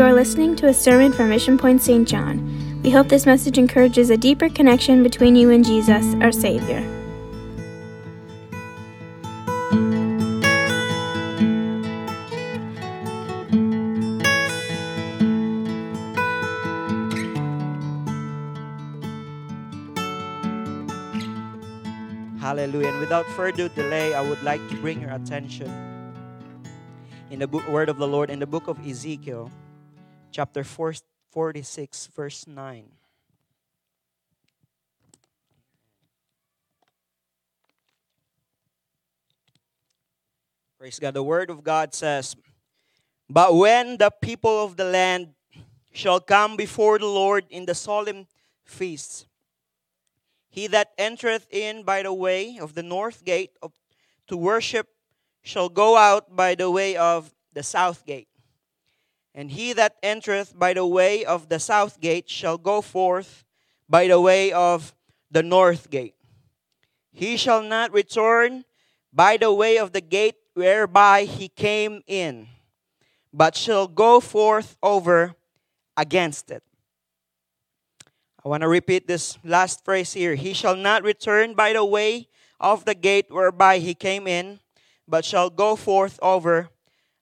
You are listening to a sermon from Mission Point St. John. We hope this message encourages a deeper connection between you and Jesus, our Savior. Hallelujah. And without further delay, I would like to bring your attention in the book, word of the Lord in the book of Ezekiel, chapter 4, 46, verse 9. Praise God. The word of God says, But when the people of the land shall come before the Lord in the solemn feasts, he that entereth in by the way of the north gate of, to worship shall go out by the way of the south gate. And he that entereth by the way of the south gate shall go forth by the way of the north gate. He shall not return by the way of the gate whereby he came in, but shall go forth over against it. I want to repeat this last phrase here. He shall not return by the way of the gate whereby he came in, but shall go forth over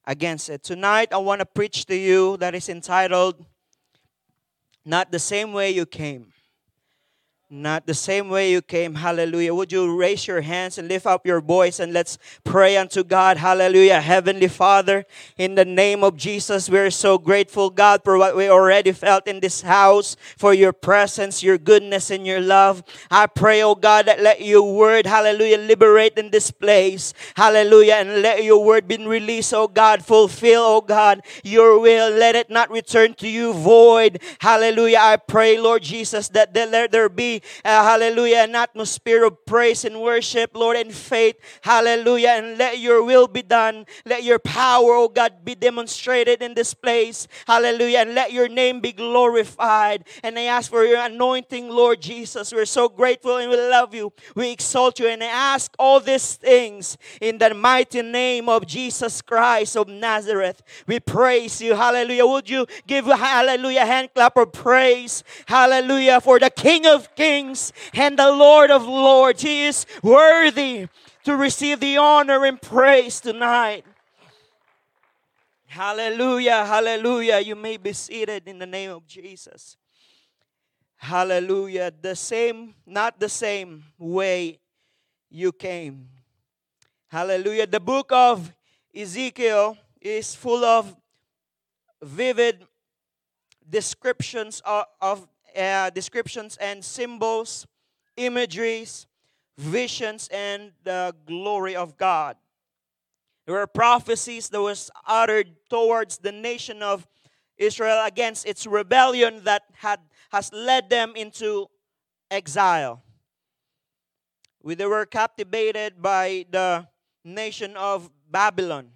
against it. Tonight, I want to preach to you that is entitled, Not the Same Way You Came. Not the same way you came. Hallelujah. Would you raise your hands and lift up your voice and let's pray unto God. Hallelujah. Heavenly Father, in the name of Jesus, we're so grateful, God, for what we already felt in this house, for your presence, your goodness, and your love. I pray, oh God, that let your word, hallelujah, liberate in this place. Hallelujah. And let your word be released, oh God. Fulfill, oh God, your will. Let it not return to you void. Hallelujah. I pray, Lord Jesus, that let there be uh, hallelujah, an atmosphere of praise and worship, Lord, and faith, hallelujah, and let your will be done. Let your power, oh God, be demonstrated in this place, hallelujah, and let your name be glorified. And I ask for your anointing, Lord Jesus. We're so grateful and we love you. We exalt you, and I ask all these things in the mighty name of Jesus Christ of Nazareth. We praise you, hallelujah. Would you give hallelujah hand clap of praise, hallelujah, for the King of Kings kings and the Lord of lords. He is worthy to receive the honor and praise tonight. Hallelujah, hallelujah. You may be seated in the name of Jesus. Hallelujah. The same, not the same way you came. Hallelujah. The book of Ezekiel is full of vivid descriptions of, of uh, descriptions and symbols, imageries, visions, and the glory of God. There were prophecies that was uttered towards the nation of Israel against its rebellion that had has led them into exile. They were captivated by the nation of Babylon.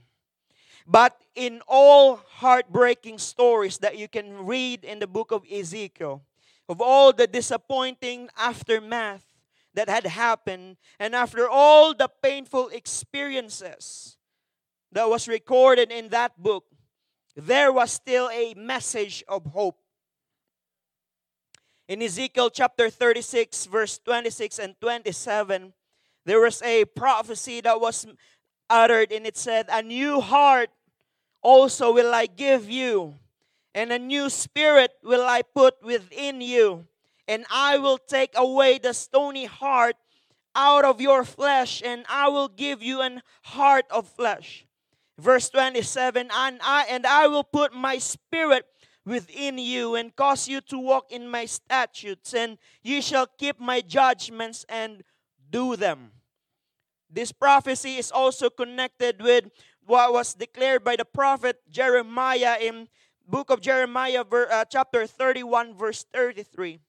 But in all heartbreaking stories that you can read in the book of Ezekiel, of all the disappointing aftermath that had happened, and after all the painful experiences that was recorded in that book, there was still a message of hope. In Ezekiel chapter 36, verse 26 and 27, there was a prophecy that was uttered, and it said, A new heart also will I give you, and a new spirit will I put within you, and I will take away the stony heart out of your flesh, and I will give you an heart of flesh. Verse 27 and I and I will put my spirit within you and cause you to walk in my statutes, and you shall keep my judgments and do them. This prophecy is also connected with what was declared by the prophet Jeremiah in book of Jeremiah, uh, chapter 31, verse 33.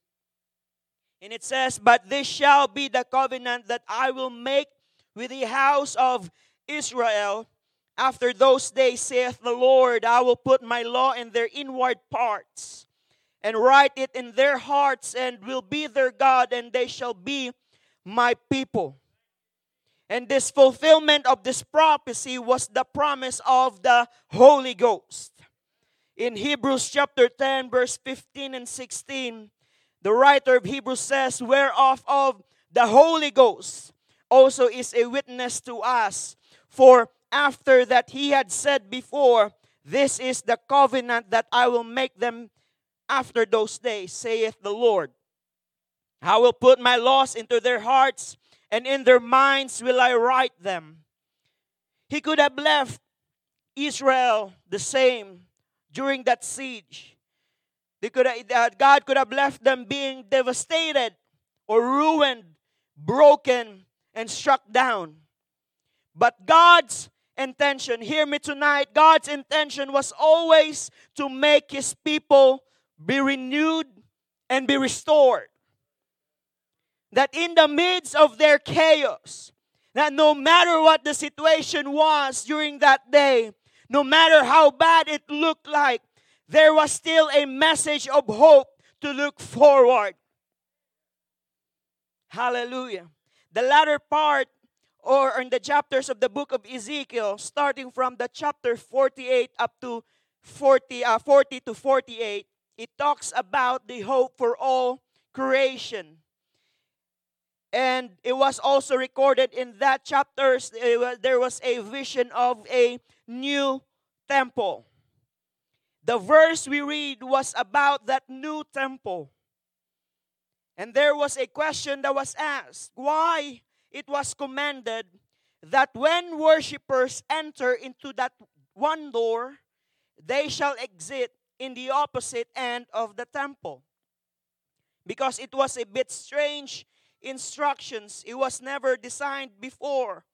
And it says, But this shall be the covenant that I will make with the house of Israel. After those days, saith the Lord, I will put my law in their inward parts and write it in their hearts, and will be their God, and they shall be my people. And this fulfillment of this prophecy was the promise of the Holy Ghost. In Hebrews chapter 10, verse 15 and 16, the writer of Hebrews says, Whereof of the Holy Ghost also is a witness to us. For after that he had said before, This is the covenant that I will make them after those days, saith the Lord. I will put my laws into their hearts, and in their minds will I write them. He could have left Israel the same during that siege. They could have, uh, God could have left them being devastated or ruined, broken, and struck down. But God's intention, hear me tonight, God's intention was always to make His people be renewed and be restored. That in the midst of their chaos, that no matter what the situation was during that day, no matter how bad it looked like, there was still a message of hope to look forward. Hallelujah. The latter part, or in the chapters of the book of Ezekiel, starting from the chapter 48 up to 40, uh, 40 to 48, it talks about the hope for all creation. And it was also recorded in that chapter, there was a vision of a new temple. The verse we read was about that new temple. And there was a question that was asked why it was commanded that when worshippers enter into that one door, they shall exit in the opposite end of the temple. Because it was a bit strange instructions, it was never designed before.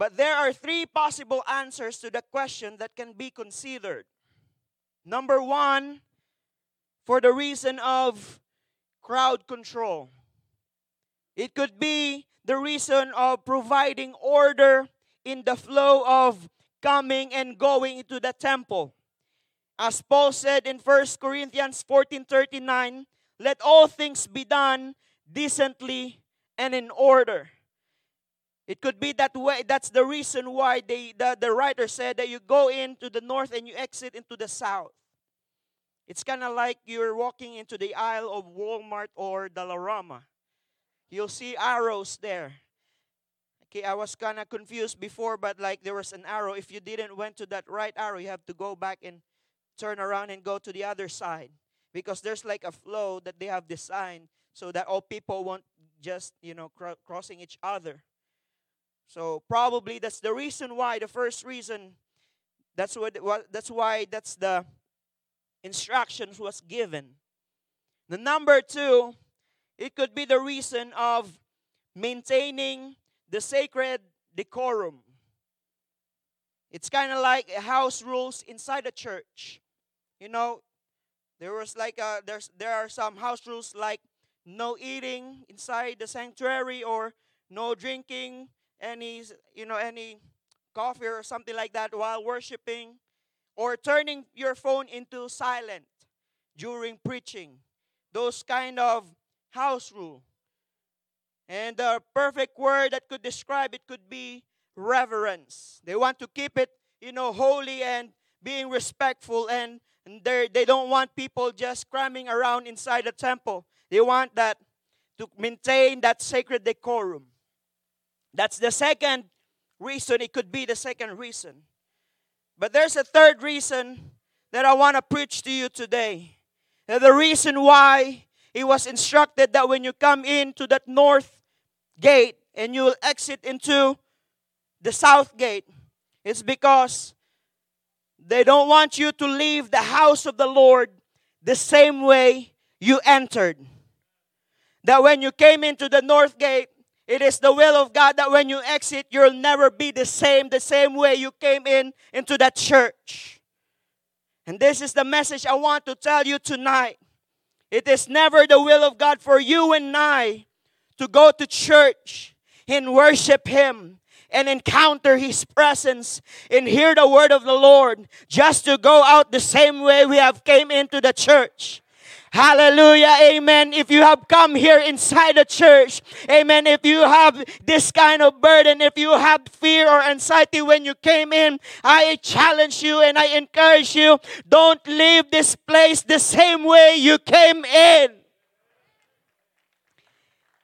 But there are three possible answers to the question that can be considered. Number one, for the reason of crowd control. It could be the reason of providing order in the flow of coming and going into the temple. As Paul said in 1 Corinthians 14:39, let all things be done decently and in order. It could be that way. That's the reason why they, the, the writer said that you go into the north and you exit into the south. It's kind of like you're walking into the aisle of Walmart or Dollarama. You'll see arrows there. Okay, I was kind of confused before, but like there was an arrow. If you didn't went to that right arrow, you have to go back and turn around and go to the other side because there's like a flow that they have designed so that all people won't just you know cr- crossing each other. So probably that's the reason why the first reason that's what, what that's why that's the instructions was given. The number 2 it could be the reason of maintaining the sacred decorum. It's kind of like house rules inside the church. You know, there was like a, there's there are some house rules like no eating inside the sanctuary or no drinking any you know any coffee or something like that while worshiping or turning your phone into silent during preaching. Those kind of house rule. And the perfect word that could describe it could be reverence. They want to keep it you know holy and being respectful and, and they don't want people just cramming around inside the temple. They want that to maintain that sacred decorum that's the second reason. It could be the second reason. But there's a third reason that I want to preach to you today. The reason why he was instructed that when you come into that north gate and you will exit into the south gate, it's because they don't want you to leave the house of the Lord the same way you entered. That when you came into the north gate, it is the will of God that when you exit, you'll never be the same, the same way you came in into that church. And this is the message I want to tell you tonight. It is never the will of God for you and I to go to church and worship Him and encounter His presence and hear the word of the Lord just to go out the same way we have came into the church. Hallelujah. Amen. If you have come here inside the church, amen. If you have this kind of burden, if you have fear or anxiety when you came in, I challenge you and I encourage you don't leave this place the same way you came in.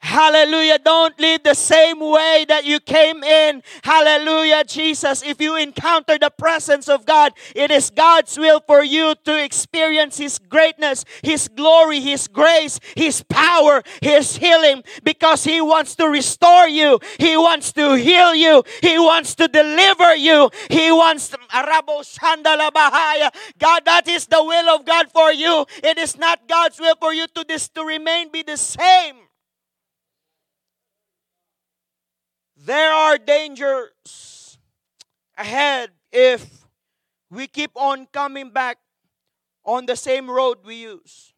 Hallelujah. Don't leave the same way that you came in. Hallelujah, Jesus. If you encounter the presence of God, it is God's will for you to experience His greatness, His glory, His grace, His power, His healing, because He wants to restore you. He wants to heal you. He wants to deliver you. He wants to. God, that is the will of God for you. It is not God's will for you to, this, to remain be the same. There are dangers ahead if we keep on coming back on the same road we use.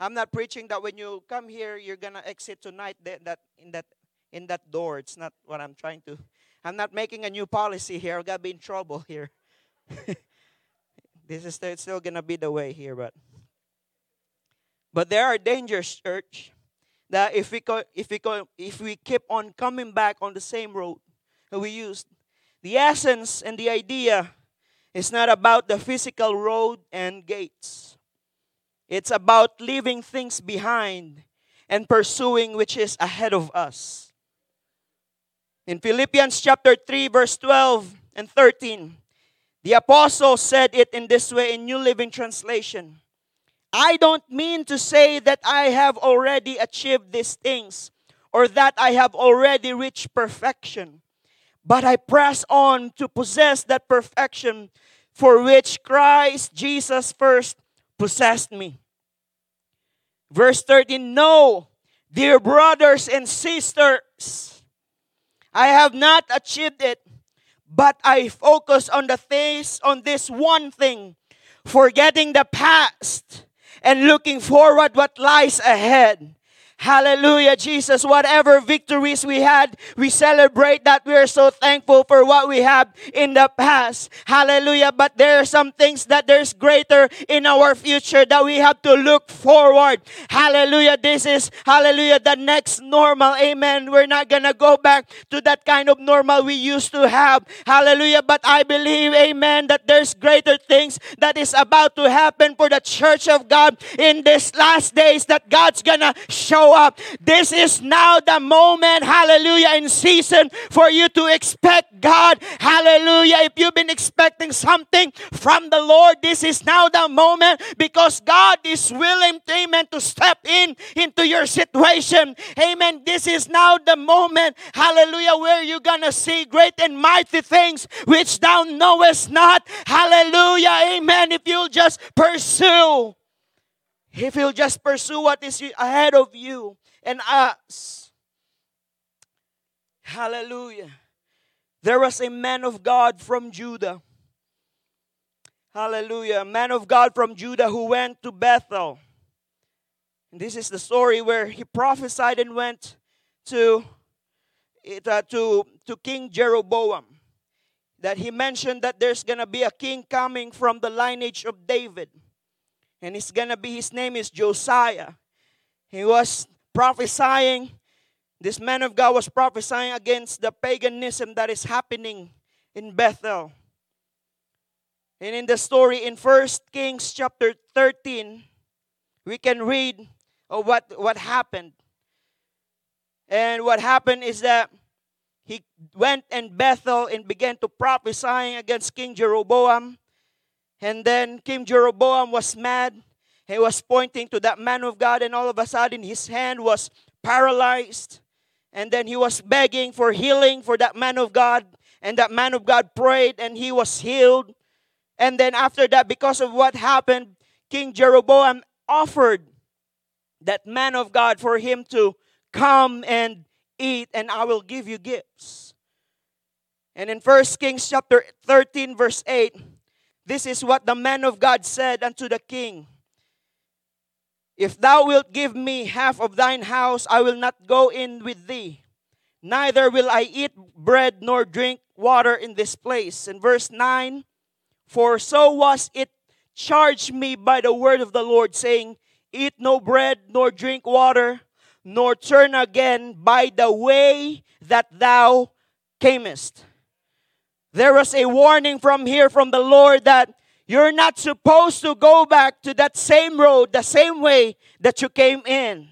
I'm not preaching that when you come here you're gonna exit tonight that, that in that in that door. It's not what I'm trying to. I'm not making a new policy here. I'm gonna be in trouble here. this is still, still gonna be the way here, but but there are dangers, church that if we go, if we go, if we keep on coming back on the same road that we used, the essence and the idea is not about the physical road and gates. It's about leaving things behind and pursuing which is ahead of us. In Philippians chapter 3 verse 12 and 13, the apostle said it in this way in New Living Translation. I don't mean to say that I have already achieved these things or that I have already reached perfection, but I press on to possess that perfection for which Christ Jesus first possessed me. Verse 13 No, dear brothers and sisters, I have not achieved it, but I focus on the things, on this one thing, forgetting the past and looking forward what lies ahead. Hallelujah, Jesus. Whatever victories we had, we celebrate that. We are so thankful for what we have in the past. Hallelujah. But there are some things that there's greater in our future that we have to look forward. Hallelujah. This is, hallelujah, the next normal. Amen. We're not going to go back to that kind of normal we used to have. Hallelujah. But I believe, amen, that there's greater things that is about to happen for the church of God in these last days that God's going to show up. This is now the moment, hallelujah, in season for you to expect God, hallelujah. If you've been expecting something from the Lord, this is now the moment because God is willing, amen, to step in into your situation. Amen. This is now the moment, hallelujah, where you're gonna see great and mighty things which thou knowest not. Hallelujah. Amen. If you'll just pursue if you'll just pursue what is ahead of you and us. Hallelujah. There was a man of God from Judah. Hallelujah. A man of God from Judah who went to Bethel. And this is the story where he prophesied and went to, uh, to, to King Jeroboam. That he mentioned that there's going to be a king coming from the lineage of David and it's gonna be his name is Josiah. He was prophesying, this man of God was prophesying against the paganism that is happening in Bethel. And in the story in First Kings chapter 13, we can read of what, what happened. And what happened is that he went in Bethel and began to prophesying against King Jeroboam. And then King Jeroboam was mad. He was pointing to that man of God, and all of a sudden his hand was paralyzed. And then he was begging for healing for that man of God. And that man of God prayed, and he was healed. And then after that, because of what happened, King Jeroboam offered that man of God for him to come and eat, and I will give you gifts. And in First Kings chapter 13, verse 8, this is what the man of God said unto the king If thou wilt give me half of thine house, I will not go in with thee, neither will I eat bread nor drink water in this place. In verse 9, for so was it charged me by the word of the Lord, saying, eat no bread, nor drink water, nor turn again by the way that thou camest. There was a warning from here from the Lord that you're not supposed to go back to that same road, the same way that you came in.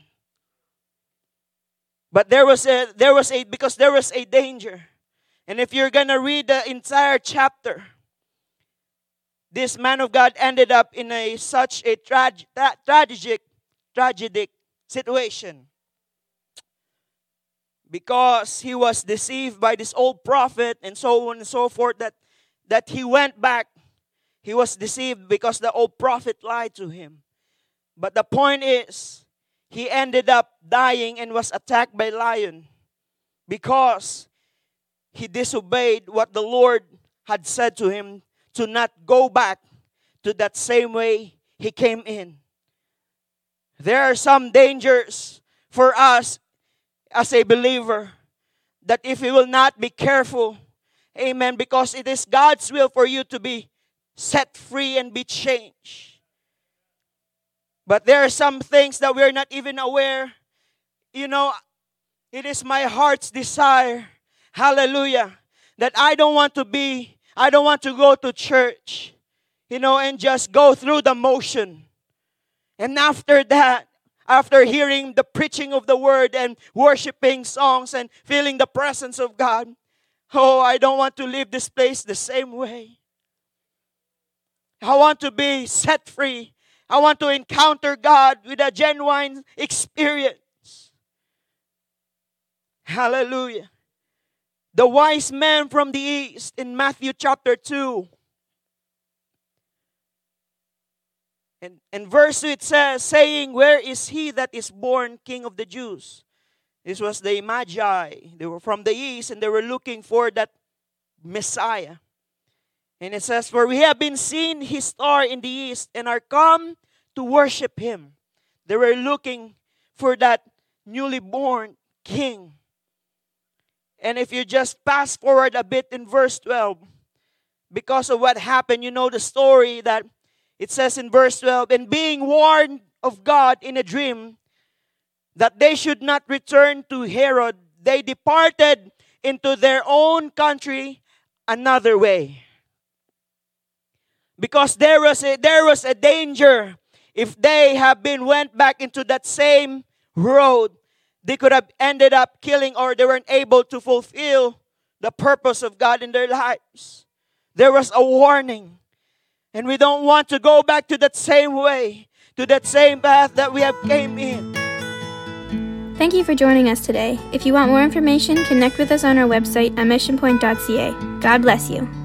But there was a there was a because there was a danger. And if you're going to read the entire chapter, this man of God ended up in a such a trag, tra- tragic tragic situation because he was deceived by this old prophet and so on and so forth that that he went back. He was deceived because the old prophet lied to him. But the point is he ended up dying and was attacked by lion because he disobeyed what the lord had said to him to not go back to that same way he came in. There are some dangers for us as a believer that if you will not be careful, amen, because it is God's will for you to be set free and be changed. But there are some things that we're not even aware. You know, it is my heart's desire, hallelujah, that I don't want to be, I don't want to go to church, you know, and just go through the motion. And after that, after hearing the preaching of the word and worshiping songs and feeling the presence of God, oh, I don't want to leave this place the same way. I want to be set free. I want to encounter God with a genuine experience. Hallelujah. The wise man from the east in Matthew chapter 2 And in verse 2 it says, saying, Where is he that is born king of the Jews? This was the Magi. They were from the east and they were looking for that Messiah. And it says, For we have been seen his star in the east and are come to worship him. They were looking for that newly born king. And if you just pass forward a bit in verse 12, because of what happened, you know the story that it says in verse 12, and being warned of God in a dream that they should not return to Herod, they departed into their own country another way. Because there was a, there was a danger if they have been went back into that same road, they could have ended up killing or they weren't able to fulfill the purpose of God in their lives. There was a warning. And we don't want to go back to that same way, to that same path that we have came in. Thank you for joining us today. If you want more information, connect with us on our website at missionpoint.ca. God bless you.